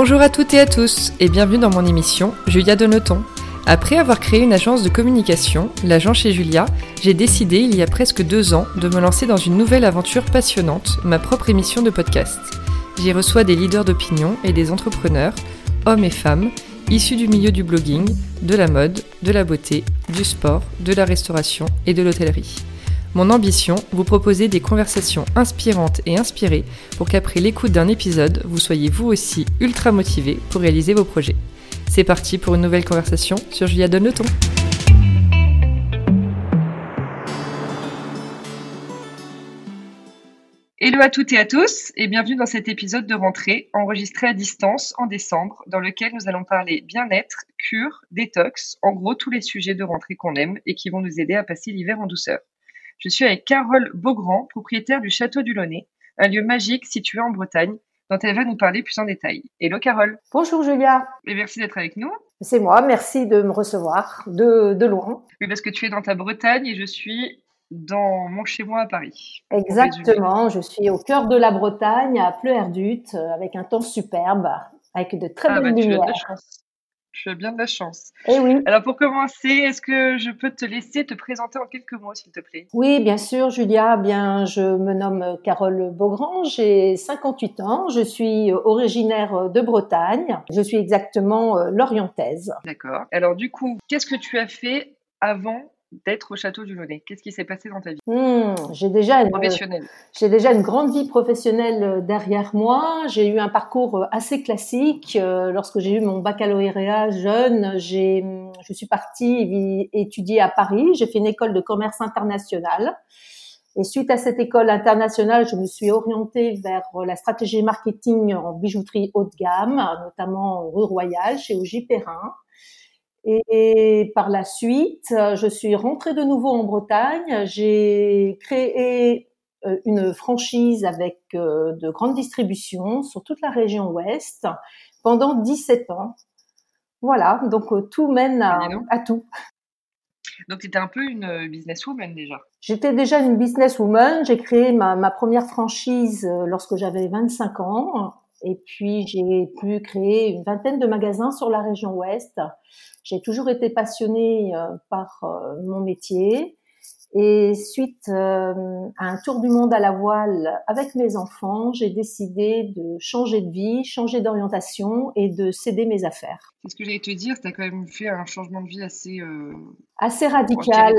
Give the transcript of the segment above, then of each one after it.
Bonjour à toutes et à tous et bienvenue dans mon émission Julia Donoton. Après avoir créé une agence de communication, l'agent chez Julia, j'ai décidé il y a presque deux ans de me lancer dans une nouvelle aventure passionnante, ma propre émission de podcast. J'y reçois des leaders d'opinion et des entrepreneurs, hommes et femmes, issus du milieu du blogging, de la mode, de la beauté, du sport, de la restauration et de l'hôtellerie. Mon ambition, vous proposer des conversations inspirantes et inspirées pour qu'après l'écoute d'un épisode, vous soyez vous aussi ultra motivé pour réaliser vos projets. C'est parti pour une nouvelle conversation sur Julia Donne le ton. Hello à toutes et à tous et bienvenue dans cet épisode de rentrée enregistré à distance en décembre dans lequel nous allons parler bien-être, cure, détox, en gros tous les sujets de rentrée qu'on aime et qui vont nous aider à passer l'hiver en douceur. Je suis avec Carole Beaugrand, propriétaire du Château du Launay, un lieu magique situé en Bretagne, dont elle va nous parler plus en détail. Hello Carole. Bonjour Julia. Et merci d'être avec nous. C'est moi, merci de me recevoir de, de loin. Oui, parce que tu es dans ta Bretagne et je suis dans mon chez-moi à Paris. Exactement, je suis au cœur de la Bretagne, à Pleurdut, avec un temps superbe, avec de très ah, belles bah, lumières. Tu as bien de la chance. Eh oui. Alors pour commencer, est-ce que je peux te laisser te présenter en quelques mots, s'il te plaît? Oui, bien sûr, Julia. Bien, je me nomme Carole Beaugrand, j'ai 58 ans, je suis originaire de Bretagne, je suis exactement euh, lorientaise. D'accord. Alors du coup, qu'est-ce que tu as fait avant d'être au château du Launay Qu'est-ce qui s'est passé dans ta vie? Hmm, J'ai déjà une J'ai déjà une grande vie professionnelle euh, derrière moi. J'ai eu un parcours euh, assez classique. Euh, lorsque j'ai eu mon baccalauréat jeune, j'ai je suis partie étudier à Paris. J'ai fait une école de commerce international. Et suite à cette école internationale, je me suis orientée vers la stratégie marketing en bijouterie haut de gamme, notamment rue Royale chez Ogy Perrin. Et par la suite, je suis rentrée de nouveau en Bretagne. J'ai créé euh, une franchise avec euh, de grandes distributions sur toute la région ouest pendant 17 ans. Voilà, donc euh, tout mène à, tout. Donc, tu étais un peu une businesswoman déjà J'étais déjà une businesswoman. J'ai créé ma, ma, première franchise lorsque j'avais 25 ans. Et puis, j'ai pu créer une vingtaine de magasins sur la région ouest. J'ai toujours été passionnée euh, par euh, mon métier. Et suite euh, à un tour du monde à la voile avec mes enfants, j'ai décidé de changer de vie, changer d'orientation et de céder mes affaires. C'est ce que j'allais te dire, tu as quand même fait un changement de vie assez... Assez radical.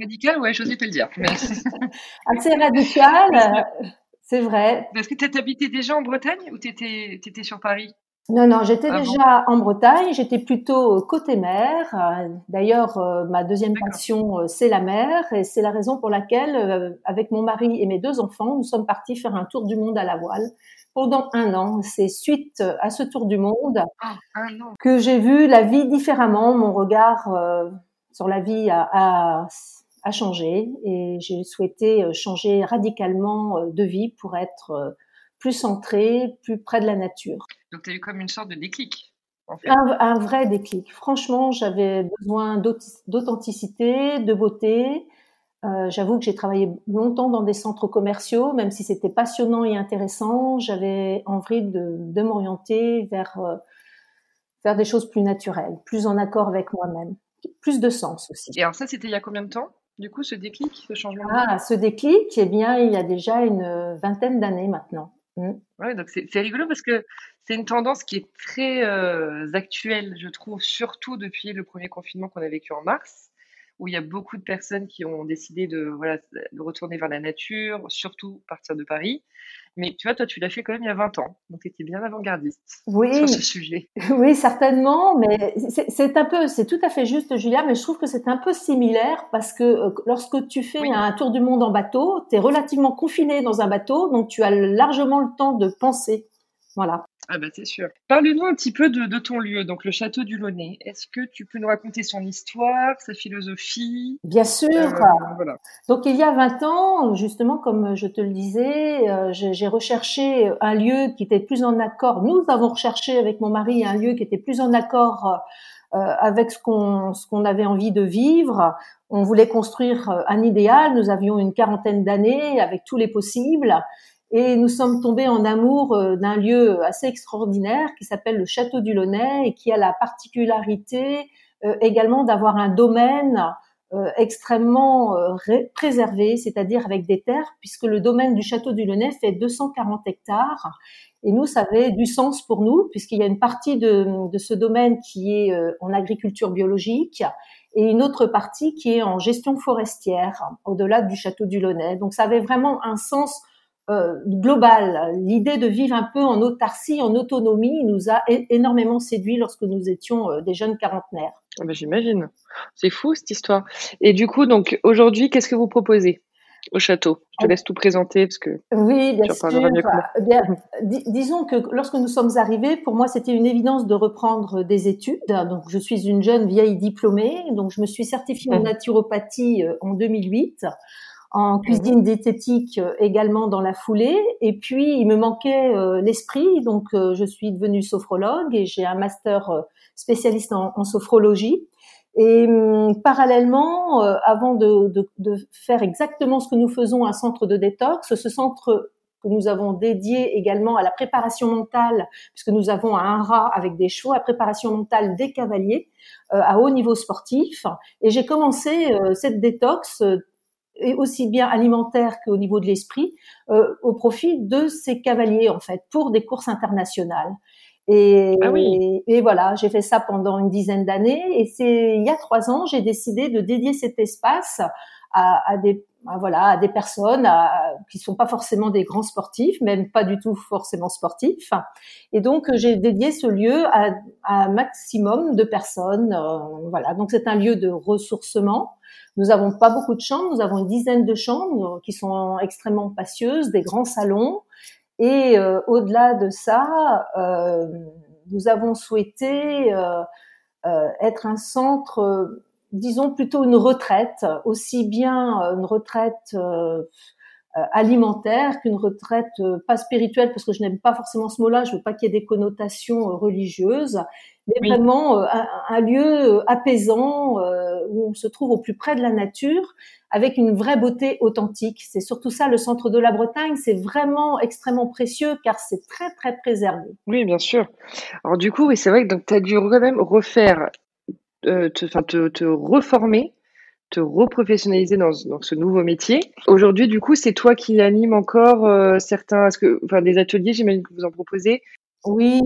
Radical, ouais, j'osais pas le dire. assez radical, c'est vrai. Parce que tu habitais déjà en Bretagne ou tu étais, étais sur Paris? Non, non, j'étais ah déjà en Bretagne, j'étais plutôt côté mer. Euh, d'ailleurs, euh, ma deuxième passion, euh, c'est la mer, et c'est la raison pour laquelle, avec mon mari et mes deux enfants, nous sommes partis faire un tour du monde à la voile pendant un an. C'est suite à ce tour du monde ah, que j'ai vu la vie différemment, mon regard sur la vie a, a, a changé, et j'ai souhaité changer radicalement de vie pour être plus centré, plus près de la nature. Donc, tu as eu comme une sorte de déclic. un, vrai déclic. Franchement, j'avais besoin d'authenticité, de beauté. Euh, j'avoue que j'ai travaillé longtemps dans des centres commerciaux, même si c'était passionnant et intéressant. J'avais envie de, m'orienter vers, euh, vers des choses plus naturelles, plus en accord avec moi-même, plus de sens aussi. Et alors ça, c'était il y a combien de temps? Du coup, ce déclic, ce changement Ah, ce déclic, eh bien, il y a déjà une vingtaine d'années maintenant. Mmh. Ouais, donc c'est rigolo parce que c'est une tendance qui est très euh, actuelle, je trouve, surtout depuis le premier confinement qu'on a vécu en mars, où il y a beaucoup de personnes qui ont décidé de, voilà, de retourner vers la nature, surtout partir de Paris. Mais tu vois, toi, tu l'as fait quand même il y a 20 ans. Donc, tu étais bien avant-gardiste oui, sur ce sujet. Oui, certainement. Mais c'est un peu, c'est tout à fait juste, Julia, mais je trouve que c'est un peu similaire parce que euh, lorsque tu fais un tour du monde en bateau, tu es relativement confiné dans un bateau, donc tu as largement le temps de penser. Voilà. Ah bah c'est sûr. Parle-nous un petit peu de, ton lieu, donc le château du Launay. Est-ce que tu peux nous raconter son histoire, sa philosophie? Bien sûr. Euh, donc il y a 20 ans, justement, comme je te le disais, euh, j'ai recherché un lieu qui était plus en accord. Nous avons recherché avec mon mari un lieu qui était plus en accord euh, avec ce qu'on ce qu'on avait envie de vivre. On voulait construire un idéal. Nous avions une quarantaine d'années avec tous les possibles. Et nous sommes tombés en amour d'un lieu assez extraordinaire qui s'appelle le Château du Launay et qui a la particularité également d'avoir un domaine euh, extrêmement euh, préservé, c'est-à-dire avec des terres, puisque le domaine du château du Launay fait 240 hectares. Et nous, ça avait du sens pour nous, puisqu'il y a une partie de, ce domaine qui est euh, en agriculture biologique et une autre partie qui est en gestion forestière, au-delà du château du Launay. Donc ça avait vraiment un sens euh, global. L'idée de vivre un peu en autarcie, en autonomie, nous a énormément séduit lorsque nous étions des jeunes quarantenaires. Ah ben, j'imagine. C'est fou cette histoire. Et du coup, donc aujourd'hui, qu'est-ce que vous proposez au château? Je te laisse tout présenter parce que oui, bien sûr. disons que lorsque nous sommes arrivés, pour moi, c'était une évidence de reprendre des études. Donc, je suis une jeune vieille diplômée, donc je me suis certifiée en mmh. naturopathie euh, en 2008 en mmh. cuisine diététique euh, également dans la foulée. Et puis, il me manquait euh, l'esprit, donc je suis devenue sophrologue et j'ai un master spécialiste en, sophrologie. Et hum, parallèlement, euh, avant de, de, de, faire exactement ce que nous faisons, un centre de détox, ce centre que nous avons dédié également à la préparation mentale, puisque nous avons un rat avec des chevaux, à préparation mentale des cavaliers euh, à haut niveau sportif. Et j'ai commencé euh, cette détox et aussi bien alimentaire qu'au niveau de l'esprit, au profit de ces cavaliers en fait pour des courses internationales. Et, ah et, voilà, j'ai fait ça pendant une dizaine d'années. Et c'est il y a trois ans, j'ai décidé de dédier cet espace à, à des voilà à des personnes à, qui sont pas forcément des grands sportifs, même pas du tout forcément sportifs. Et donc j'ai dédié ce lieu à, à un maximum de personnes. Euh, voilà, donc c'est un lieu de ressourcement. Nous avons pas beaucoup de chambres, nous avons une dizaine de chambres qui sont extrêmement spacieuses, des grands salons. Et euh, au-delà de ça, euh, nous avons souhaité euh, être un centre, disons plutôt une retraite, aussi bien une retraite alimentaire qu'une retraite pas spirituelle parce que je n'aime pas forcément ce mot-là, je veux pas qu'il y ait des connotations religieuses, mais vraiment un, un, lieu apaisant où on se trouve au plus près de la nature avec une vraie beauté authentique. C'est surtout ça le centre de la Bretagne, c'est vraiment extrêmement précieux car c'est très très préservé. Oui, bien sûr. Alors du coup, oui, c'est vrai que tu as dû quand même refaire, euh, te, te, te, reformer, te reprofessionnaliser dans, dans ce nouveau métier. Aujourd'hui, du coup, c'est toi qui anime encore euh, certains, ce que, enfin, des ateliers, j'imagine que vous en proposez? Oui,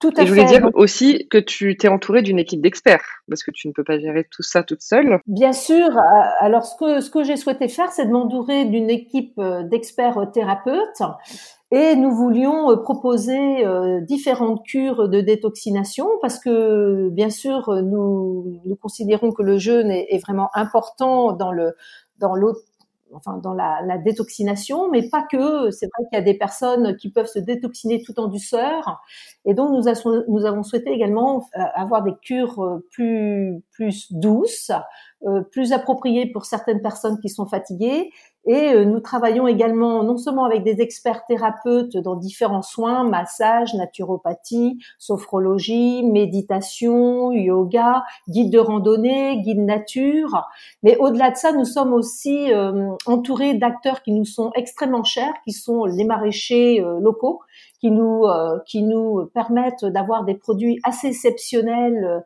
tout à et je voulais dire aussi que tu t'es entouré d'une équipe d'experts, parce que tu ne peux pas gérer tout ça toute seule. Bien sûr. Euh, alors, ce que, ce que j'ai souhaité faire, c'est de m'entourer d'une équipe euh, d'experts euh, thérapeutes. Et nous voulions proposer différentes cures de détoxination parce que, bien sûr, nous, nous considérons que le jeûne est, est vraiment important dans le dans l'autre enfin dans la, la, détoxination, mais pas que. C'est vrai qu'il y a des personnes qui peuvent se détoxiner tout en douceur, et donc nous, avons, souhaité également euh, avoir des cures euh, plus plus douces, euh, plus appropriées pour certaines personnes qui sont fatiguées, et euh, nous travaillons également non seulement avec des experts thérapeutes dans différents soins, massage, naturopathie, sophrologie, méditation, yoga, guide de randonnée, guide nature. Mais au-delà de ça, nous sommes aussi euh, entourés d'acteurs qui nous sont extrêmement chers, qui sont les maraîchers euh, locaux, qui nous qui nous permettent d'avoir des produits assez exceptionnels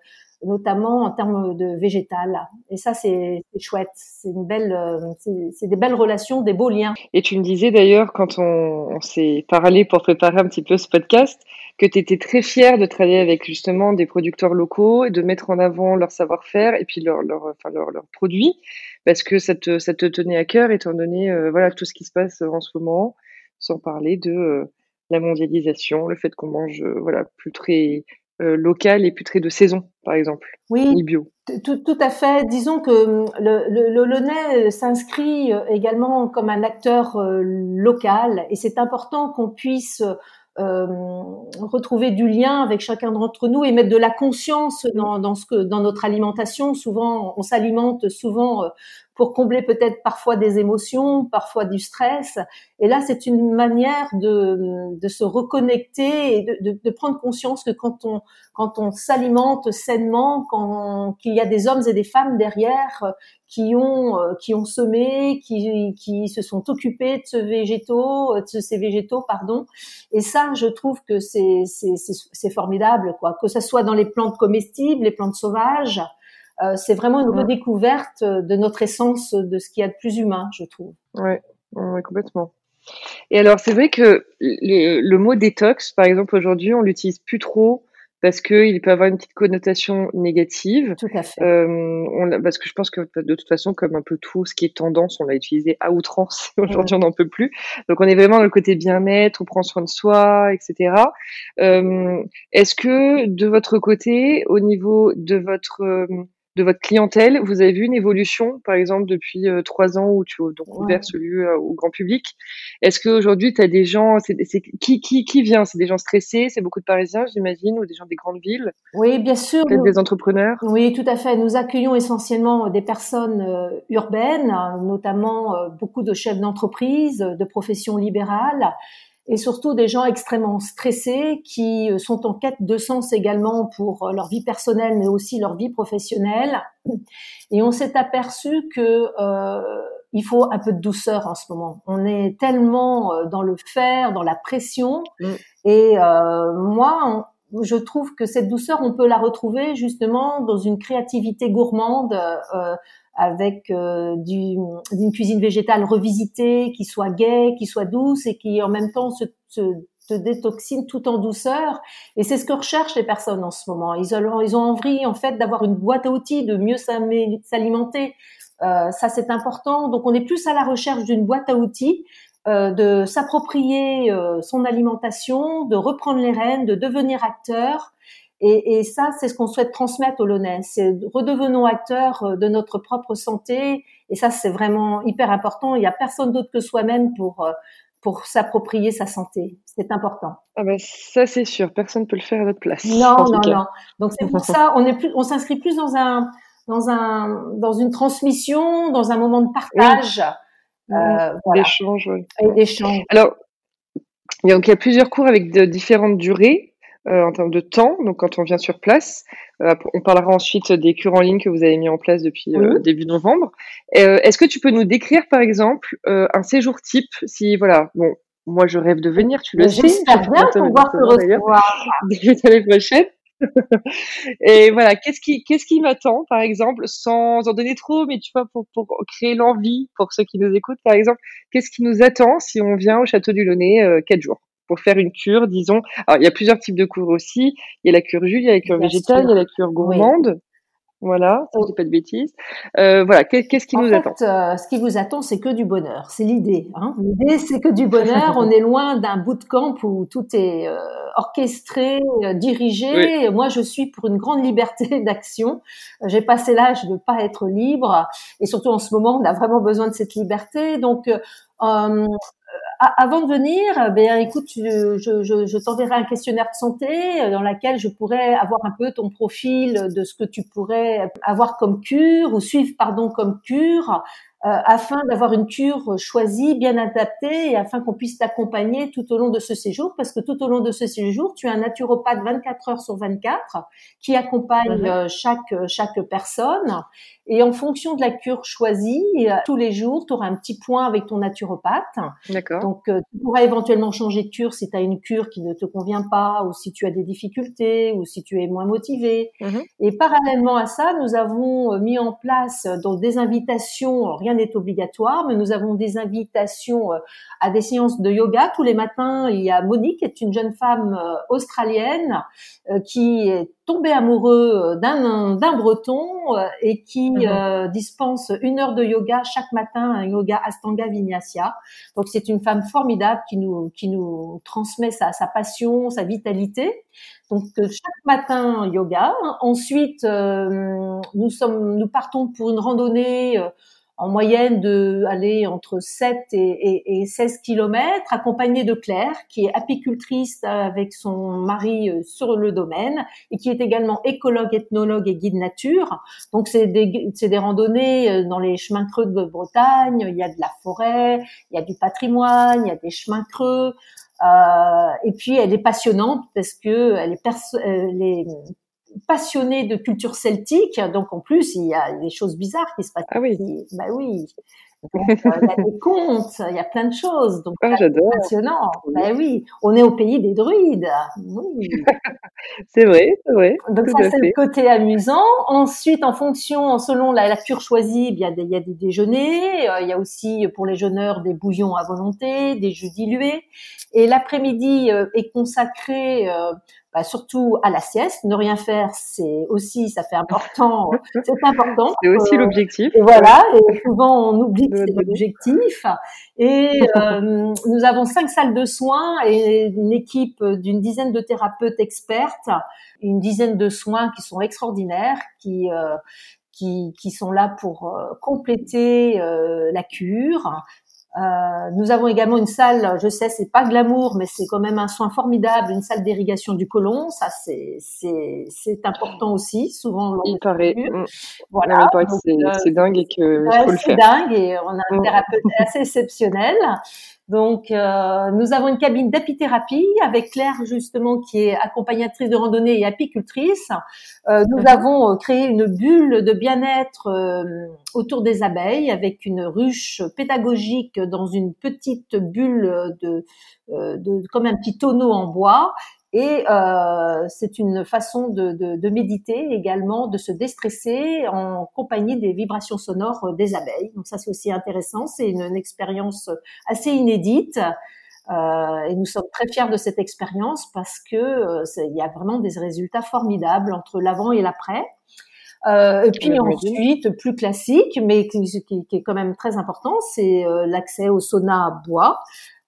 notamment en termes de végétal. Et ça, c'est chouette. C'est une belle, euh, c'est des belles relations, des beaux liens. Et tu me disais d'ailleurs, quand on, s'est parlé pour préparer un petit peu ce podcast, que tu étais très fière de travailler avec justement des producteurs locaux et de mettre en avant leur savoir-faire et puis leurs leur, enfin, leur, leur produits, parce que ça te, ça te tenait à cœur étant donné euh, voilà, tout ce qui se passe en ce moment, sans parler de euh, la mondialisation, le fait qu'on mange voilà, plus très euh, local et plus très de saison, par exemple. Oui, bio. Tout, tout, à fait. Disons que hum, le, le, le s'inscrit euh, également comme un acteur euh, local et c'est important qu'on puisse euh, retrouver du lien avec chacun d'entre nous et mettre de la conscience dans, dans, ce que, dans notre alimentation. Souvent, on s'alimente souvent pour combler peut-être parfois des émotions, parfois du stress. Et là, c'est une manière de, de se reconnecter et de, de, de, prendre conscience que quand on quand on s'alimente sainement, quand qu'il y a des hommes et des femmes derrière qui ont euh, qui ont semé, qui qui se sont occupés de ce végétaux, de ces végétaux, pardon. Et ça, je trouve que c'est c'est c'est formidable, quoi. Que ce soit dans les plantes comestibles, les plantes sauvages, euh, c'est vraiment une redécouverte de notre essence, de ce qu'il y a de plus humain, je trouve. Ouais, ouais complètement. Et alors, c'est vrai que le, le, mot détox, par exemple, aujourd'hui, on l'utilise plus trop parce qu'il peut avoir une petite connotation négative. Tout à fait. Euh, on, parce que je pense que de toute façon, comme un peu tout ce qui est tendance, on l'a utilisé à outrance. Aujourd'hui, on n'en peut plus. Donc, on est vraiment dans le côté bien-être, on prend soin de soi, etc. Euh, Est-ce que de votre côté, au niveau de votre euh, de votre clientèle, vous avez vu une évolution, par exemple, depuis euh, trois ans où tu as donc ouvert celui euh, au grand public. Est-ce qu'aujourd'hui, tu as des gens, c'est, qui, qui, qui vient? C'est des gens stressés C'est beaucoup de Parisiens, j'imagine, ou des gens des grandes villes? Oui, bien sûr. Peut-être des entrepreneurs? Oui, tout à fait. Nous accueillons essentiellement des personnes euh, urbaines, notamment beaucoup de chefs d'entreprise, de professions libérales et surtout des gens extrêmement stressés qui euh, sont en quête de sens également pour euh, leur vie personnelle mais aussi leur vie professionnelle. Et on s'est aperçu que euh, il faut un peu de douceur en ce moment. On est tellement euh, dans le faire, dans la pression. Mm. Et euh, moi, je trouve que cette douceur, on peut la retrouver justement dans une créativité gourmande. Euh, avec euh, du, d'une cuisine végétale revisitée, qui soit gaie, qui soit douce et qui en même temps se, se, se détoxine tout en douceur. Et c'est ce que recherchent les personnes en ce moment. Ils ont, ils ont envie en fait d'avoir une boîte à outils, de mieux s'alimenter. Euh, ça c'est important. Donc on est plus à la recherche d'une boîte à outils. Euh, de s'approprier euh, son alimentation, de reprendre les rênes, de devenir acteur et, et ça, c'est ce qu'on souhaite transmettre aux Lonnais. C'est redevenons acteurs euh, de notre propre santé. Et ça, c'est vraiment hyper important. Il n'y a personne d'autre que soi-même pour euh, pour s'approprier sa santé. C'est important. Ah ben ça c'est sûr, personne peut le faire à votre place. Non, non, non. Donc c'est pour ça, on est plus, on s'inscrit plus dans un, dans un, dans une transmission, dans un moment de partage, oui. euh, voilà. d'échange. Oui. Et d'échange. Alors, donc il y a plusieurs cours avec de différentes durées en termes de temps, donc quand on vient sur place. Euh, on parlera ensuite des cures en ligne que vous avez mis en place depuis euh, début novembre. Euh, est-ce que tu peux nous décrire, par exemple, euh, un séjour type Si voilà, bon, moi je rêve de venir, tu le sais. J'espère bien pouvoir te recevoir l'année prochaine. et voilà, qu'est-ce qui, qu'est-ce qui m'attend, par exemple, sans en donner trop, mais tu vois, pour, pour créer l'envie pour ceux qui nous écoutent, par exemple, qu'est-ce qui nous attend si on vient au château du Launay euh, quatre jours? Pour faire une cure, disons. Alors, il y a plusieurs types de cures aussi. Il y a la cure Jules, il y a la cure Bien végétale, sûr. il y a la cure gourmande. Oui. Voilà, ça, je dis pas de bêtises. Euh, voilà, qu'est-ce qui en nous fait, attend? euh, Ce qui vous attend, c'est que du bonheur. C'est l'idée. Hein l'idée, c'est que du bonheur. On est loin d'un bootcamp où tout est euh, orchestré, dirigé. Oui. Moi, je suis pour une grande liberté d'action. J'ai passé l'âge de pas être libre, et surtout en ce moment, on a vraiment besoin de cette liberté. Donc, avant de venir, ben écoute, je, je, je t'enverrai un questionnaire de santé euh, dans lequel je pourrais avoir un peu ton profil de ce que tu pourrais avoir comme cure ou suivre pardon comme cure euh, afin d'avoir une cure choisie, bien adaptée et afin qu'on puisse t'accompagner tout au long de ce séjour parce que tout au long de ce séjour, tu as un naturopathe 24 heures sur 24 qui accompagne mmh. chaque chaque personne et en fonction de la cure choisie, euh, tous les jours, tu auras un petit point avec ton naturopathe. D'accord. Donc, euh, tu pourras éventuellement changer de cure si tu as une cure qui ne te convient pas, ou si tu as des difficultés, ou si tu es moins motivé. Mmh. Et parallèlement à ça, nous avons euh, mis en place donc des invitations. Rien n'est obligatoire, mais nous avons des invitations à des séances de yoga tous les matins. Il y a Monique, qui est une jeune femme australienne qui est tombé amoureux d'un d'un breton et qui euh, dispense une heure de yoga chaque matin, un yoga Astanga Vinyasa. Donc c'est une femme formidable qui nous qui nous transmet sa, sa passion, sa vitalité. Donc euh, chaque matin yoga. Ensuite euh, nous sommes nous partons pour une randonnée en moyenne de aller entre 7 et, et, 16 kilomètres, accompagnée de Claire, qui est apicultrice avec son mari euh, sur le domaine et qui est également écologue, ethnologue et guide nature. Donc c'est des, des randonnées euh, dans les chemins creux de Bretagne, il y a de la forêt, il y a du patrimoine, il y a des chemins creux. Euh, et puis elle est passionnante parce que elle est, elle est passionné de culture celtique, donc en plus il y a des choses bizarres qui se passent. Ah oui. Bah oui. Euh, il y a des contes, il y a plein de choses. Donc ah, j'adore. Passionnant. Bah oui. On est au pays des druides. Oui. c'est vrai, c'est vrai. Donc ça c'est le côté amusant. Ensuite, en fonction, selon la, la cure choisie, il y a des, il y a des déjeuners. Euh, il y a aussi pour les jeûneurs des bouillons à volonté, des jus dilués. Et l'après-midi euh, est consacré bah, surtout à la sieste. Ne rien faire, c'est aussi, ça fait important. c'est important. C'est aussi l'objectif. Et voilà. Et souvent, on oublie que c'est l'objectif. Et euh, nous avons cinq salles de soins et une équipe d'une dizaine de thérapeutes expertes, une dizaine de soins qui sont extraordinaires, qui euh, qui, qui, sont là pour euh, compléter euh, la cure, euh, nous avons également une salle, je sais, c'est pas glamour, mais c'est quand même un soin formidable, une salle d'irrigation du côlon. Ça, c'est c'est c'est important aussi. Souvent, il paraît. Mm. Voilà. c'est dingue et que faut le faire. C'est dingue et on a un mm. thérapeute assez exceptionnel. Donc, euh, nous avons une cabine d'apithérapie avec Claire justement qui est accompagnatrice de randonnée et apicultrice. Euh, nous avons euh, créé une bulle de bien-être euh, autour des abeilles avec une ruche pédagogique dans une petite bulle de, de comme un petit tonneau en bois et euh, c'est une façon de, de, de, méditer également, de se déstresser en compagnie des vibrations sonores des abeilles. Donc ça, c'est aussi intéressant. C'est une, une, expérience assez inédite. Euh, et nous sommes très fiers de cette expérience parce que euh, il y a vraiment des résultats formidables entre l'avant et l'après. Euh, et puis ensuite, plus classique, mais qui, qui, qui, est quand même très important, c'est euh, l'accès au sauna à bois,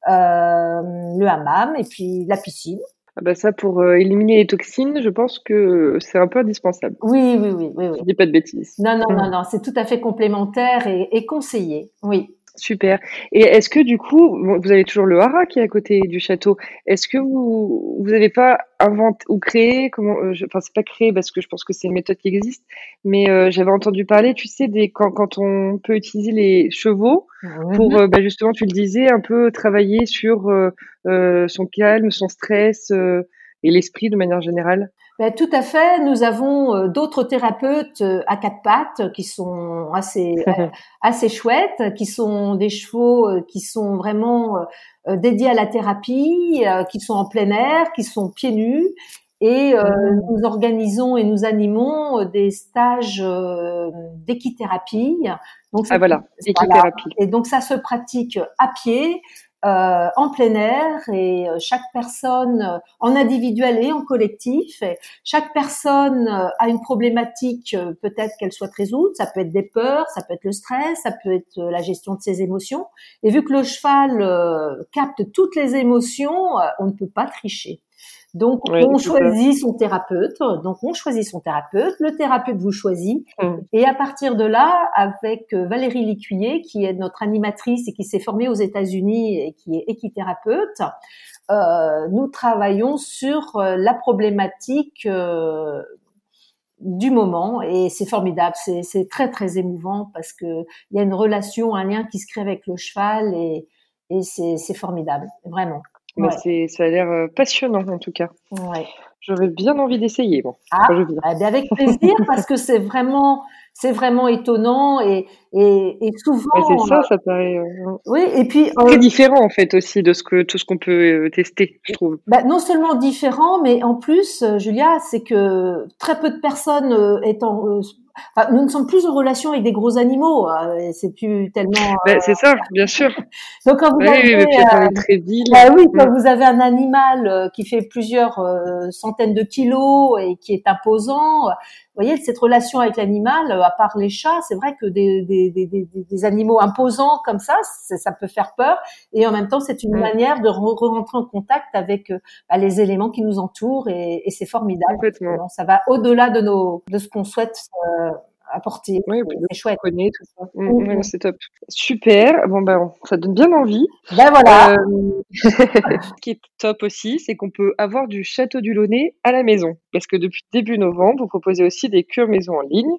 euh, le hammam et puis la piscine. Ah bah ça, pour euh, éliminer les toxines, je pense que c'est un peu indispensable. Oui, oui, oui. oui, oui. Je dis pas de bêtises. Non, non, non, non, c'est tout à fait complémentaire et, et conseillé. Oui. Super. Et est-ce que du coup, vous avez toujours le haras qui est à côté du château. Est-ce que vous vous n'avez pas inventé ou créé comment euh, Enfin, c'est pas créé parce que je pense que c'est une méthode qui existe, mais euh, j'avais entendu parler, tu sais, des quand, quand on peut utiliser les chevaux pour euh, bah, justement, tu le disais, un peu travailler sur son calme, son stress et l'esprit de manière générale. Ben, tout à fait. Nous avons euh, d'autres thérapeutes euh, à quatre pattes qui sont assez assez chouettes, qui sont des chevaux euh, qui sont vraiment dédiés à la thérapie, qui sont en plein air, qui sont pieds nus. Et mmh. nous organisons et nous animons des stages d'équithérapie. Donc, ah voilà, équithérapie. Et donc ça se pratique à pied, euh, en plein air et euh, chaque personne euh, en individuel et en collectif. Et chaque personne a une problématique, peut-être qu'elle soit résoudre. Ça peut être des peurs, ça peut être le stress, ça peut être la gestion de ses émotions. Et vu que le cheval capte toutes les émotions, on ne peut pas tricher. Donc, on choisit son thérapeute. Donc, on choisit son thérapeute. Le thérapeute vous choisit. Hum. Et à partir de là, avec euh, Valérie Licuyer, qui est notre animatrice et qui s'est formée aux États-Unis et qui est équithérapeute, euh, nous travaillons sur euh, la problématique euh, du moment et c'est formidable, c'est très très émouvant parce que il y a une relation, un lien qui se crée avec le cheval et, et c'est formidable, vraiment. Mais c'est, ça a l'air euh, passionnant en tout cas. Ouais. J'aurais bien envie d'essayer. Bon, ah, eh avec plaisir parce que c'est vraiment, c'est vraiment étonnant et, et, et souvent. c'est ça, ça paraît. Euh, oui, et puis très différent en fait aussi de ce que tout ce qu'on peut euh, tester, je trouve. Bah, non seulement différent, mais en plus, Julia, c'est que très peu de personnes étant nous ne sommes plus en relation avec des gros animaux. Hein, c'est plus tellement. Ben, c'est ça, bien sûr. Donc quand vous avez, euh, très bah oui, quand mm. vous avez un animal euh, qui fait plusieurs euh, centaines de kilos et qui est imposant, vous voyez, cette relation avec l'animal, à part les chats, c'est vrai que des, des, des, des, animaux imposants comme ça, ça peut faire peur. Et en même temps, c'est une manière de rentrer en contact avec bah, les éléments qui nous entourent et, et c'est formidable. Ça va au-delà de nos de ce qu'on souhaite apporter. Oui, c'est chouette. Connaît, tout ça. Mmh, mmh. c'est top. Super. Bon ben, ça donne bien envie. Ben voilà. Euh, ce qui est top aussi, c'est qu'on peut avoir du château du Launay à la maison, parce que depuis début novembre, vous proposez aussi des cures maison en ligne,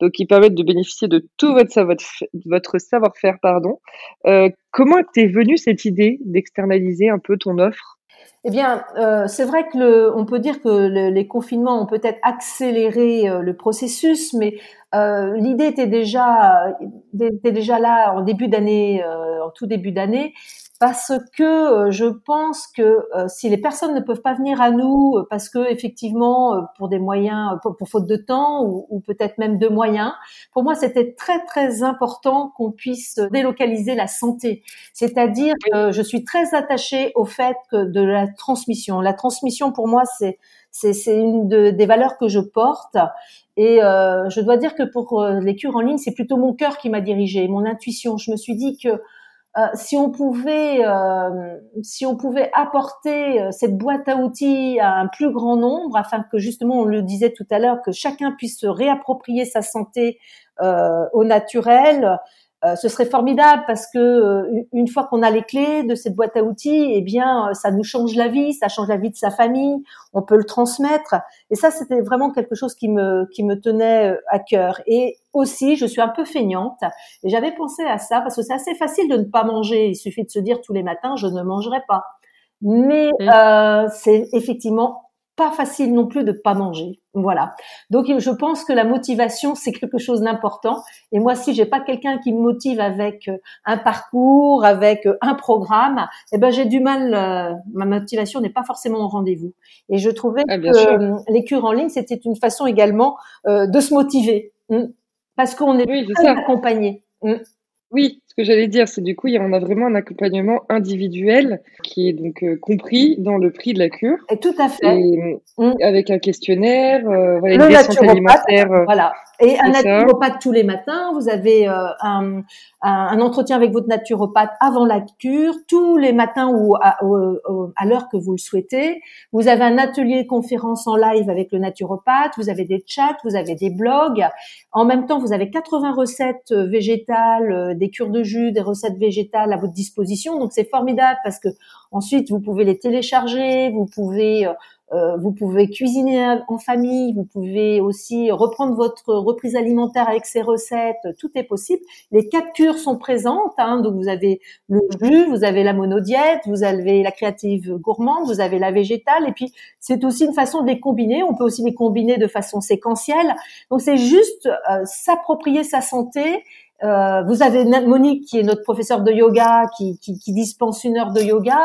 donc qui permettent de bénéficier de tout votre savoir-faire, pardon. Euh, comment t'es venue cette idée d'externaliser un peu ton offre? Eh bien, euh, c'est vrai que le, on peut dire que le, les confinements ont peut-être accéléré euh, le processus, mais euh, l'idée était déjà, était déjà là en début d'année, en tout début d'année, parce que euh, je pense que euh, si les personnes ne peuvent pas venir à nous euh, parce que effectivement pour des moyens pour, faute de temps ou, ou peut-être même de moyens pour moi c'était très très important qu'on puisse délocaliser la santé. C'est-à-dire que je suis très attachée au fait que de la transmission. La transmission pour moi c'est c'est une de, des valeurs que je porte. Et euh, je dois dire que pour les cures en ligne c'est plutôt mon cœur qui m'a dirigée mon intuition. Je me suis dit que si on pouvait, euh, si on pouvait apporter euh, cette boîte à outils à un plus grand nombre, afin que justement, on le disait tout à l'heure, que chacun puisse se réapproprier sa santé au naturel, euh, ce serait formidable parce que euh, une fois qu'on a les clés de cette boîte à outils, eh bien, euh, ça nous change la vie, ça change la vie de sa famille, on peut le transmettre. Et ça, c'était vraiment quelque chose qui me qui me tenait à cœur. Et aussi, je suis un peu feignante et j'avais pensé à ça parce que c'est assez facile de ne pas manger. Il suffit de se dire tous les matins, je ne mangerai pas. Mais mmh. euh, c'est effectivement pas facile non plus de pas manger. Voilà. Donc je pense que la motivation c'est quelque chose d'important. Et moi, si j'ai pas quelqu'un qui me motive avec euh, un parcours, avec euh, un programme, eh ben j'ai du mal. Euh, ma motivation n'est pas forcément au rendez-vous. Et je trouvais ah, que les cures en ligne c'était une façon également de se motiver, hmm. parce qu'on est oui, accompagné. Hmm. Oui, que j'allais dire, c'est du coup, on a vraiment un accompagnement individuel qui est donc euh, compris dans le prix de la cure. Et tout à fait. Mm. Avec un questionnaire, euh, voilà, une alimentaire. Euh, voilà. Et un naturopathe tous les matins. Vous avez euh, un, un, entretien avec votre naturopathe avant la cure, tous les matins ou à, à l'heure que vous le souhaitez. Vous avez un atelier conférence en live avec le naturopathe. Vous avez des chats, vous avez des blogs. En même temps, vous avez 80 recettes végétales, des cures de jus, des recettes végétales à votre disposition. Donc c'est formidable parce que ensuite vous pouvez les télécharger, vous pouvez euh, euh, vous pouvez cuisiner en famille, vous pouvez aussi reprendre votre reprise alimentaire avec ces recettes, tout est possible. Les quatre cures sont présentes, hein, donc vous avez le jus, vous avez la monodiète, vous avez la créative gourmande, vous avez la végétale, et puis c'est aussi une façon de les combiner. On peut aussi les combiner de façon séquentielle. Donc c'est juste euh, s'approprier sa santé euh, vous avez Monique qui est notre professeur de yoga qui, qui, qui, dispense une heure de yoga.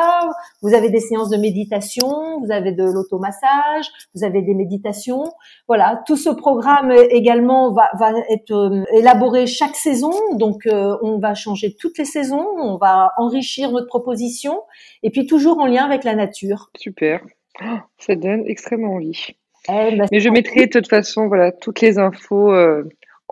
Vous avez des séances de méditation, vous avez de l'automassage, vous avez des méditations. Voilà, tout ce programme également va, va être euh, élaboré chaque saison. Donc euh, on va changer toutes les saisons, on va enrichir notre proposition et puis toujours en lien avec la nature. Super, oh, ça donne extrêmement envie. Eh ben, Mais je mettrai de toute façon voilà toutes les infos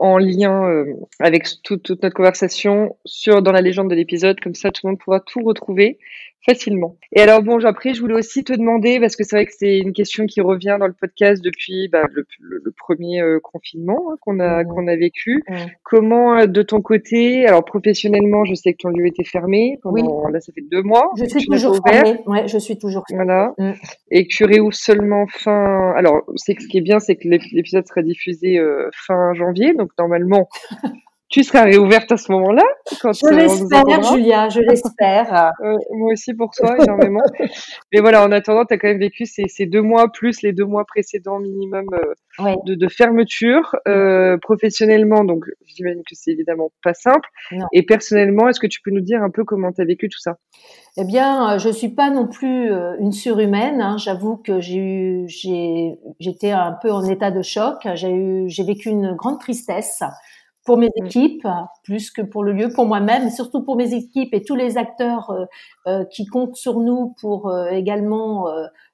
en lien euh, avec toute, toute, notre conversation sur dans la légende de l'épisode, comme ça tout le monde pourra tout retrouver facilement. Et alors bon, après, je voulais aussi te demander, parce que c'est vrai que c'est une question qui revient dans le podcast depuis bah, le, le, premier euh, confinement hein, qu'on a mmh. qu'on a vécu. Mmh. Comment, euh, de ton côté, alors professionnellement, je sais que ton lieu était fermé pendant là, ça fait deux mois. Je suis toujours fermée. Ouais, je suis toujours fermée. Voilà. Mmh. Et que tu réouvres seulement fin. Alors, c'est ce qui est bien, c'est que l'épisode sera diffusé euh, fin janvier, donc normalement. tu seras réouverte à ce moment-là Je l'espère, Julia, je l'espère. moi aussi pour toi, énormément. Mais voilà, en attendant, tu as quand même vécu ces, ces, deux mois plus les deux mois précédents minimum euh, de, de, fermeture. Euh, professionnellement, donc j'imagine que c'est évidemment pas simple. Et personnellement, est-ce que tu peux nous dire un peu comment tu as vécu tout ça? Eh bien, je suis pas non plus euh, une surhumaine. Hein. J'avoue que j'ai eu, j'étais un peu en état de choc. J'ai eu, j'ai vécu une grande tristesse pour mes équipes, plus que pour le lieu, pour moi-même, surtout pour mes équipes et tous les acteurs euh, euh, qui comptent sur nous pour euh, également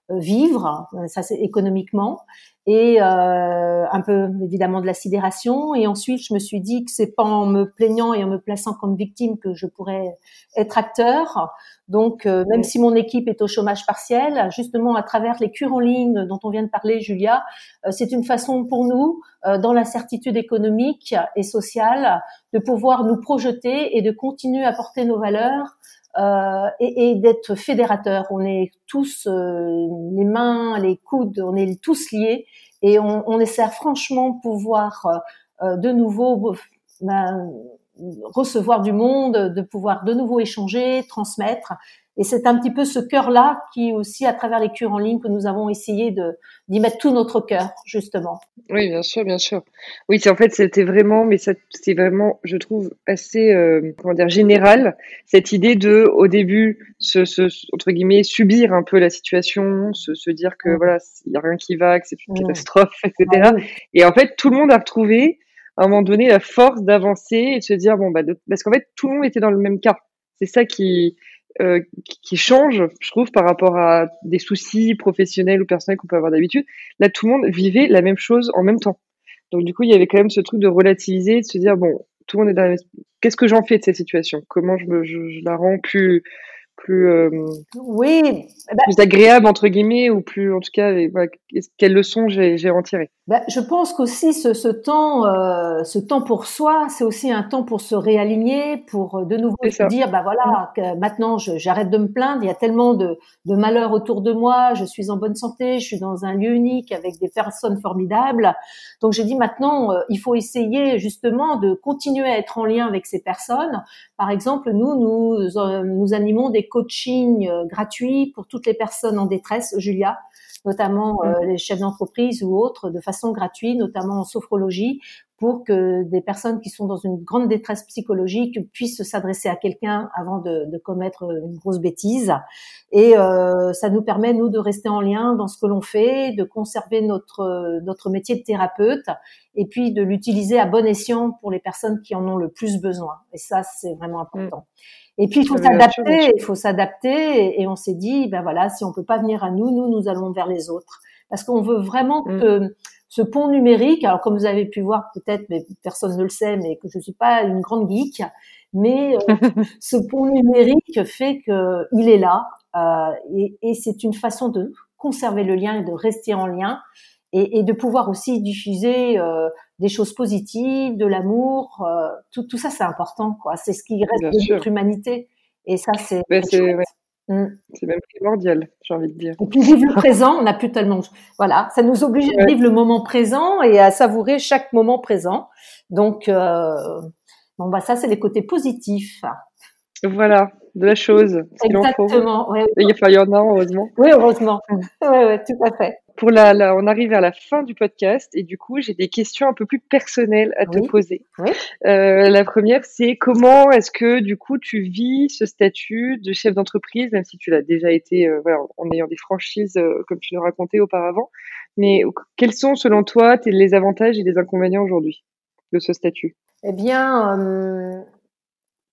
vivre, ça c'est économiquement, et un peu évidemment de la sidération. Et ensuite, je me suis dit que c'est pas en me plaignant et en me plaçant comme victime que je pourrais être acteur. Donc, même si mon équipe est au chômage partiel, justement à travers les cures en ligne dont on vient de parler, Julia, c'est une façon pour nous, dans l'incertitude économique et sociale, de pouvoir nous projeter et de continuer à porter nos valeurs euh, et, et d'être fédérateur. On est tous euh, les mains, les coudes, on est tous liés et on, on essaie franchement pouvoir euh, de nouveau ben, recevoir du monde, de pouvoir de nouveau échanger, transmettre. Et c'est un petit peu ce cœur-là qui aussi, à travers les cures en ligne, que nous avons essayé de d'y mettre tout notre cœur, justement. Oui, bien sûr, bien sûr. Oui, c'est en fait, c'était vraiment, mais c'est vraiment, je trouve, assez, euh, comment dire, général, cette idée de, au début, se, se, entre guillemets, subir un peu la situation, se, se dire que, voilà, il n'y a rien qui va, que c'est une catastrophe, etc. Et en fait, tout le monde a retrouvé, à un moment donné, la force d'avancer et de se dire, bon, bah, parce qu'en fait, tout le monde était dans le même cas. C'est ça qui, euh, qui change, je trouve, par rapport à des soucis professionnels ou personnels qu'on peut avoir d'habitude. Là, tout le monde vivait la même chose en même temps. Donc, du coup, il y avait quand même ce truc de relativiser, de se dire, bon, tout le monde est dans la même... Qu'est-ce que j'en fais de cette situation? Comment je, me, je la rends plus plus euh, oui bah plus agréable entre guillemets ou plus en tout cas voilà, quelles leçons j'ai j'ai en tiré bah, je pense qu'aussi ce, ce temps euh, ce temps pour soi c'est aussi un temps pour se réaligner pour euh, de nouveau se dire bah voilà que maintenant j'arrête de me plaindre. Il y a tellement de de malheurs autour de moi. Je suis en bonne santé. Je suis dans un lieu unique avec des personnes formidables. Donc j'ai dit maintenant euh, il faut essayer justement de continuer à être en lien avec ces personnes. Par exemple nous nous nous animons des coaching euh, gratuit pour toutes les personnes en détresse, Julia, notamment euh, mm. les chefs d'entreprise ou autres, de façon gratuite, notamment en sophrologie, pour que des personnes qui sont dans une grande détresse psychologique puissent s'adresser à quelqu'un avant de, de, commettre une grosse bêtise. Et euh, ça nous permet, nous, de rester en lien dans ce que l'on fait, de conserver notre, notre métier de thérapeute et puis de l'utiliser à bon escient pour les personnes qui en ont le plus besoin. Et ça, c'est vraiment important. Et puis il faut s'adapter, il faut s'adapter. Et, on s'est dit, ben voilà, si on peut pas venir à nous, nous nous allons vers les autres, parce qu'on veut vraiment mm. que ce pont numérique. Alors comme vous avez pu voir peut-être, mais personne ne le sait, mais que je suis pas une grande geek, mais euh, ce pont numérique fait que il est là, euh, et, et c'est une façon de conserver le lien et de rester en lien et, et de pouvoir aussi diffuser euh, des choses positives, de l'amour, euh, tout, tout, ça c'est important quoi. C'est ce qui reste de notre humanité et ça c'est. Mm. C'est même primordial, j'ai envie de dire. Et puis vivre le présent, on n'a plus tellement. Voilà, ça nous oblige à vivre le moment présent et à savourer chaque moment présent. Donc, euh, bon bah ça c'est les côtés positifs. Voilà, de la chose. Exactement. Ouais, il, y en a heureusement. Oui, heureusement. oui, ouais, tout à fait pour la, on arrive à la fin du podcast et du coup j'ai des questions un peu plus personnelles à te poser. Euh, la première c'est comment est-ce que du coup tu vis ce statut de chef d'entreprise, même si tu l'as déjà été euh, voilà, en ayant des franchises euh, comme tu nous racontais auparavant, mais quels sont selon toi les avantages et les inconvénients aujourd'hui de ce statut? Eh bien,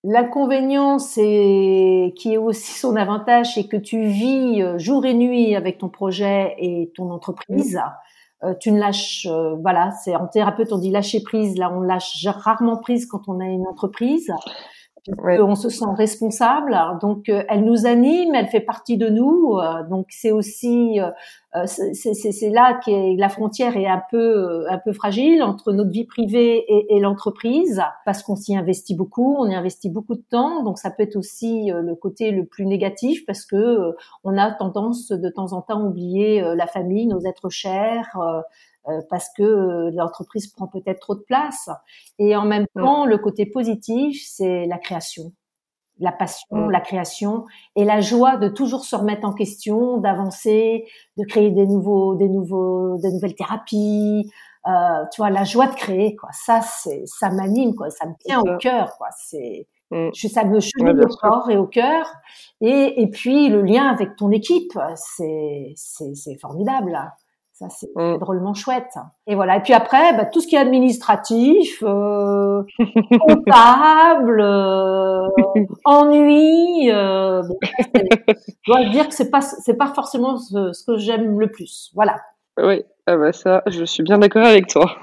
L'inconvénient, c'est qui est aussi son avantage, c'est que tu vis euh, jour et nuit avec ton projet et ton entreprise. Euh, tu ne lâches, euh, voilà, c'est en thérapeute on dit lâcher prise. Là, on lâche rarement prise quand on a une entreprise. On se sent responsable. Donc, euh, elle nous anime, elle fait partie de nous. Euh, donc, c'est aussi, euh, c'est là que la frontière est un peu, un peu fragile entre notre vie privée et, et l'entreprise, parce qu'on s'y investit beaucoup, on y investit beaucoup de temps. Donc, ça peut être aussi le côté le plus négatif, parce que on a tendance de temps en temps à oublier la famille, nos êtres chers. Euh, parce que euh, l'entreprise prend peut-être trop de place. Et en même temps, le côté positif, c'est la création, la passion, la création et la joie de toujours se remettre en question, d'avancer, de créer des nouveaux, des nouveaux, des nouvelles thérapies. Euh, tu vois, la joie de créer, quoi. Ça, c'est, ça m'anime, quoi. Ça me tient au cœur, quoi. C'est, je, ça me cheville au corps et au cœur. Et, et puis le lien avec ton équipe, c'est, c'est, c'est formidable. Là Ça, c'est mm. drôlement chouette. Et voilà. Et puis après, bah, tout ce qui est administratif, euh, comptable, euh, ennui, euh, je dois dire que c'est pas c'est pas forcément ce que j'aime le plus. Voilà. Oui, ah bah ça, je suis bien d'accord avec toi.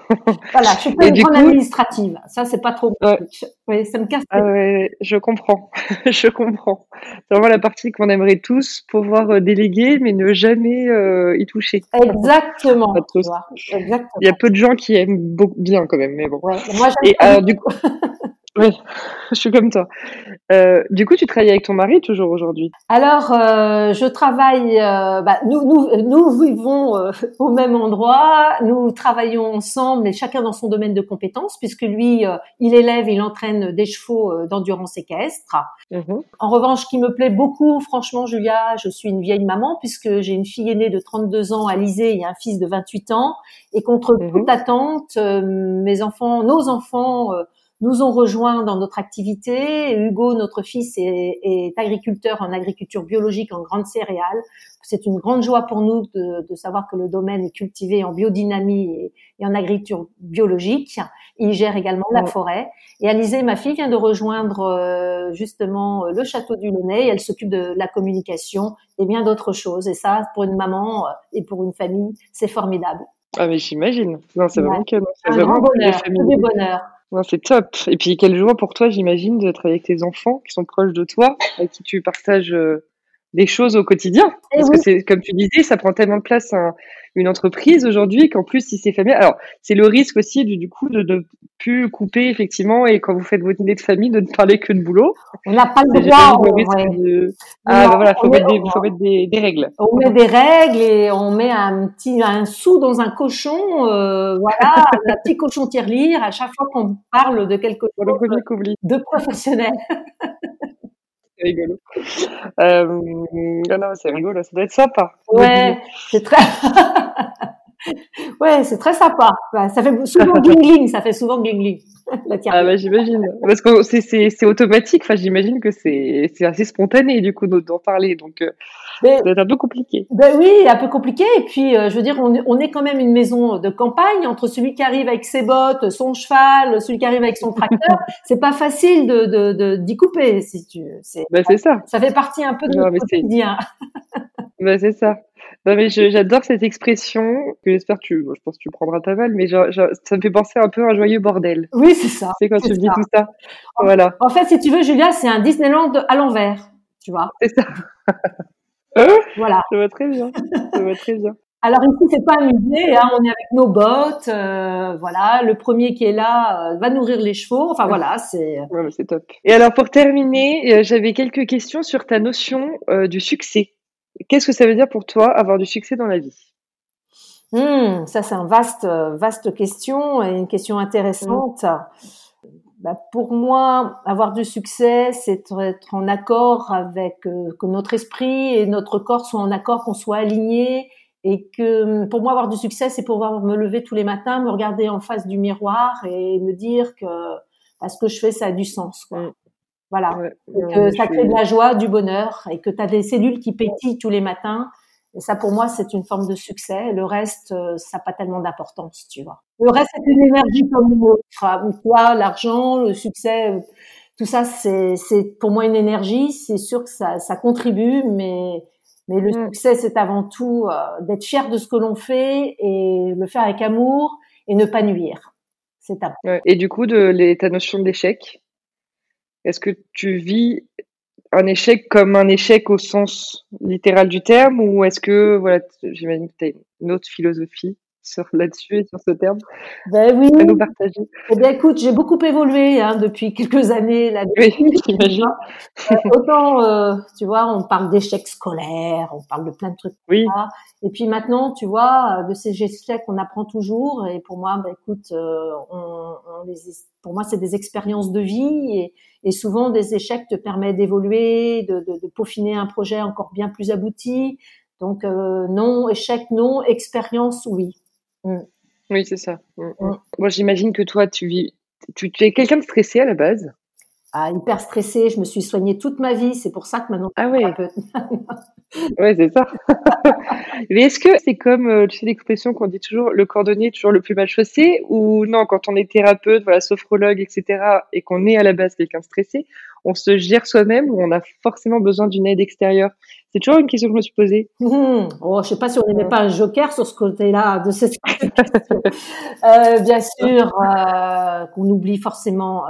voilà, je suis pas une grande administrative. Ça, c'est pas trop. Ouais. ça me casse. Ah ouais, je comprends, je comprends. C'est vraiment la partie qu'on aimerait tous pouvoir euh, déléguer, mais ne jamais euh, y toucher. Exactement. Exactement. Il y a peu de gens qui aiment beaucoup bien quand même, mais bon. Ouais, moi, Et alors, du coup. Oui, je suis comme toi. Euh, du coup, tu travailles avec ton mari toujours aujourd'hui? Alors, euh, je travaille. Euh, bah, nous, nous, nous vivons euh, au même endroit. Nous travaillons ensemble, mais chacun dans son domaine de compétences, puisque lui, euh, il élève, il entraîne des chevaux euh, d'endurance équestre. Mhm. En revanche, ce qui me plaît beaucoup, franchement, Julia, je suis une vieille maman, puisque j'ai une fille aînée de 32 ans, Alizée, et un fils de 28 ans. Et contre mhm. toute attente, mes enfants, nos enfants nous ont rejoints dans notre activité. Hugo, notre fils, est, agriculteur en agriculture biologique en grande céréales. C'est une grande joie pour nous de, savoir que le domaine est cultivé en biodynamie et, en agriculture biologique. Il gère également la forêt. Et Alizée, ma fille, vient de rejoindre euh, justement le château du Launay. Elle s'occupe de la communication et bien d'autres choses. Et ça, pour une maman euh, et pour une famille, c'est formidable. Ah mais j'imagine. Non, c'est vraiment, c'est vraiment bonheur, du bonheur c'est top. Et puis, quelle joie pour toi, j'imagine, de travailler avec tes enfants qui sont proches de toi, avec qui tu partages euh, des choses au quotidien. Eh Parce que c'est, comme tu disais, ça prend tellement de place une entreprise aujourd'hui qu'en plus, si c'est familial, alors c'est le risque aussi du, du coup de ne plus couper effectivement et quand vous faites votre idée de famille de ne parler que de boulot. On n'a pas le droit. Ah bah voilà, faut mettre, des, faut mettre des, des, règles. On met des règles et on met un petit un sou dans un cochon, euh, voilà, un petit cochon tirelire à chaque fois qu'on parle de quelque chose de professionnel. c'est rigolo. Euh, non, c'est rigolo, ça doit être sympa. Ouais, c'est très. ouais, c'est très sympa. Ça fait souvent glingling, ça fait souvent glingling. ah bah j'imagine. Parce que c'est automatique. Enfin, j'imagine que c'est assez spontané du coup d'en parler. Donc, euh, ça doit être un peu compliqué. Ben oui, un peu compliqué. Et puis, euh, je veux dire, on, on, est quand même une maison de campagne entre celui qui arrive avec ses bottes, son cheval, celui qui arrive avec son tracteur. c'est pas facile de d'y de, couper, si tu. C'est ben, ça. Ça fait partie un peu de notre quotidien. ben, c'est ça. Non, mais j'adore cette expression que j'espère que tu, je pense que tu prendras ta balle, mais ça me fait penser un peu à un joyeux bordel. Oui, c'est ça. C'est quand tu me dis tout ça. Voilà. En fait, si tu veux, Julia, c'est un Disneyland à l'envers, tu vois. C'est ça. voilà. Ça va très bien. Ça va très bien. Alors ici, c'est pas un musée, hein, on est avec nos bottes, euh, voilà. Le premier qui est là euh, va nourrir les chevaux. Enfin voilà, c'est. Ouais, c'est top. Et alors pour terminer, euh, j'avais quelques questions sur ta notion du succès. Qu'est-ce que ça veut dire pour toi avoir du succès dans la vie? Mmh, Ça, c'est une vaste, vaste question et une question intéressante. Bah, pour moi, avoir du succès, c'est être en accord avec euh, que notre esprit et notre corps soient en accord, qu'on soit alignés et que pour moi avoir du succès, c'est pouvoir me lever tous les matins, me regarder en face du miroir et me dire que bah, ce que je fais, ça a du sens. Quoi. Voilà. et que ça crée de la joie, du bonheur et que tu as des cellules qui pétillent tous les matins. Et ça, pour moi, c'est une forme de succès. Le reste, euh, ça n'a pas tellement d'importance, tu vois. Le reste, c'est une énergie comme une autre. Toi, l'argent, le succès, tout ça, c'est, pour moi une énergie. C'est sûr que ça, ça contribue, mais, mais le mm. succès, c'est avant tout euh, d'être fier de ce que l'on fait et le faire avec amour et ne pas nuire. C'est ouais. Et du coup, de les, ta notion d'échec, est-ce que tu vis un échec comme un échec au sens littéral du terme ou est-ce que, voilà, j'imagine que tu as une autre philosophie? Sur là-dessus et sur ce terme ben oui. à nous partager Eh bien, écoute, j'ai beaucoup évolué hein, depuis quelques années là-dessus. Oui, j'imagine. Euh, autant, euh, tu vois, on parle d'échecs scolaires, on parle de plein de trucs. Oui. Et puis maintenant, tu vois, de ces échecs, on apprend toujours. Et pour moi, ben, écoute, euh, on, on les, pour moi, c'est des expériences de vie et, et, souvent des échecs te permettent d'évoluer, de, de, de, peaufiner un projet encore bien plus abouti. Donc euh, non, échec non, expérience oui. Mm. Oui, c'est ça. Mm, mm. Moi, j'imagine que toi, tu vis, tu, tu es quelqu'un de stressé à la base? Ah, hyper stressé. Je me suis soignée toute ma vie. C'est pour ça que maintenant. Ah ouais. Ouais, c'est ça. Mais est-ce que c'est comme, euh, tu sais, l'expression qu'on dit toujours, le cordonnier est toujours le plus mal chaussé, ou non, quand on est thérapeute, voilà, sophrologue, etc., et qu'on est à la base quelqu'un stressé, on se gère soi-même ou on a forcément besoin d'une aide extérieure? C'est toujours une question que je me suis posée. Mmh. Oh, je sais pas si on n'aimait pas un joker sur ce côté-là de cette question. euh, bien sûr, euh, qu'on oublie forcément.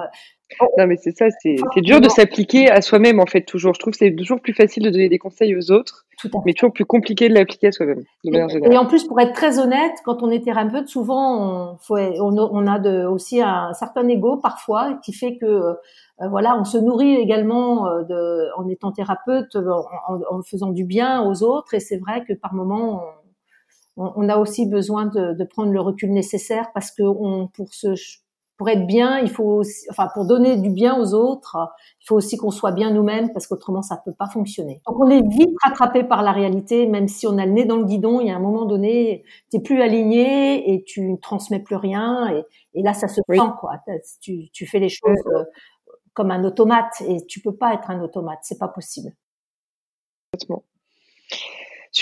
Euh, non, mais c'est ça, c'est dur de s'appliquer à soi-même, en fait, toujours. Je trouve que c'est toujours plus facile de donner des conseils aux autres, mais toujours plus compliqué de l'appliquer à soi-même, Et en plus, pour être très honnête, quand on est thérapeute, souvent, on, faut, on, a de, aussi un certain ego, parfois, qui fait que, euh, voilà, on se nourrit également euh, de, en étant thérapeute, en, en, faisant du bien aux autres, et c'est vrai que par moments, on, on, a aussi besoin de, de, prendre le recul nécessaire parce que on, pour se pour être bien, il faut aussi, enfin pour donner du bien aux autres, il faut aussi qu'on soit bien nous-mêmes parce qu'autrement ça peut pas fonctionner. Donc on est vite rattrapé par la réalité, même si on a le nez dans le guidon. Il y a un moment donné, tu plus aligné et tu ne transmets plus rien et, et là ça se sent quoi. Tu, tu fais les choses euh, comme un automate et tu peux pas être un automate, c'est pas possible.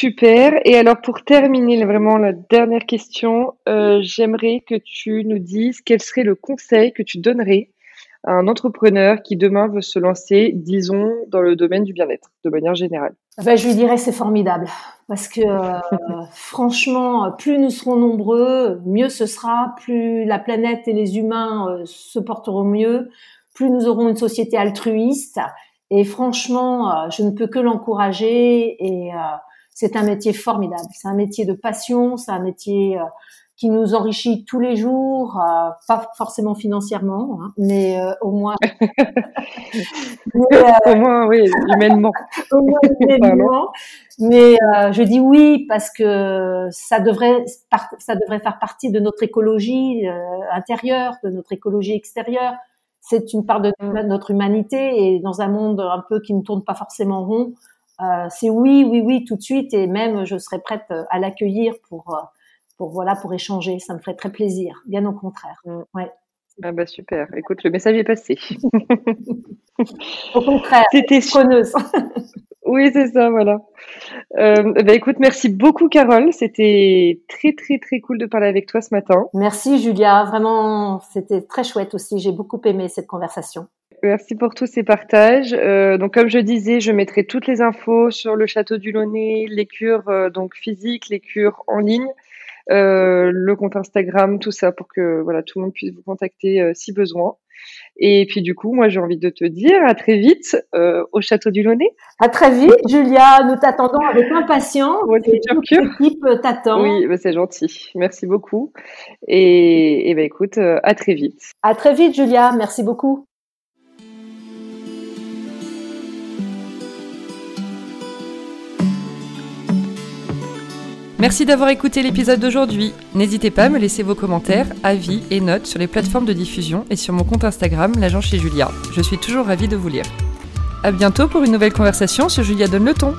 Super. Et alors pour terminer vraiment la dernière question, euh, j'aimerais que tu nous dises quel serait le conseil que tu donnerais à un entrepreneur qui demain veut se lancer, disons, dans le domaine du bien-être, de manière générale. Ben, je lui dirais c'est formidable parce que euh, franchement, plus nous serons nombreux, mieux ce sera, plus la planète et les humains euh, se porteront mieux, plus nous aurons une société altruiste. Et franchement, je ne peux que l'encourager et c'est un métier formidable. C'est un métier de passion, c'est un métier euh, qui nous enrichit tous les jours, euh, pas forcément financièrement, hein, mais euh, au moins. au moins, oui, humainement. au moins humainement. mais je dis oui parce que ça devrait, ça devrait faire partie de notre écologie intérieure, de notre écologie extérieure. C'est une part de notre humanité et dans un monde un peu qui ne tourne pas forcément rond, euh, c'est oui, oui, oui, tout de suite, et même je serais prête euh, à l'accueillir pour, euh, pour voilà, pour échanger. Ça me ferait très plaisir, bien au contraire. Mm. Ouais. Ah bah super. Écoute, le message est passé. au contraire. C'était preneuse. oui, c'est ça, voilà. Euh, bah écoute, merci beaucoup, Carole. C'était très, très, très cool de parler avec toi ce matin. Merci, Julia. Vraiment, c'était très chouette aussi. J'ai beaucoup aimé cette conversation. Merci pour tous ces partages. Euh, donc, comme je disais, je mettrai toutes les infos sur le château du Launay, les cures euh, donc physiques, les cures en ligne, euh, le compte Instagram, tout ça pour que voilà tout le monde puisse vous contacter euh, si besoin. Et puis du coup, moi j'ai envie de te dire à très vite euh, au château du Launay. À très vite, Julia. Nous t'attendons avec impatience. L'équipe t'attend. Oui, bah, c'est gentil. Merci beaucoup. Et, et bah, écoute, à très vite. À très vite, Julia. Merci beaucoup. Merci d'avoir écouté l'épisode d'aujourd'hui. N'hésitez pas à me laisser vos commentaires, avis et notes sur les plateformes de diffusion et sur mon compte Instagram, l'agent chez Julia. Je suis toujours ravie de vous lire. À bientôt pour une nouvelle conversation sur Julia Donne le ton.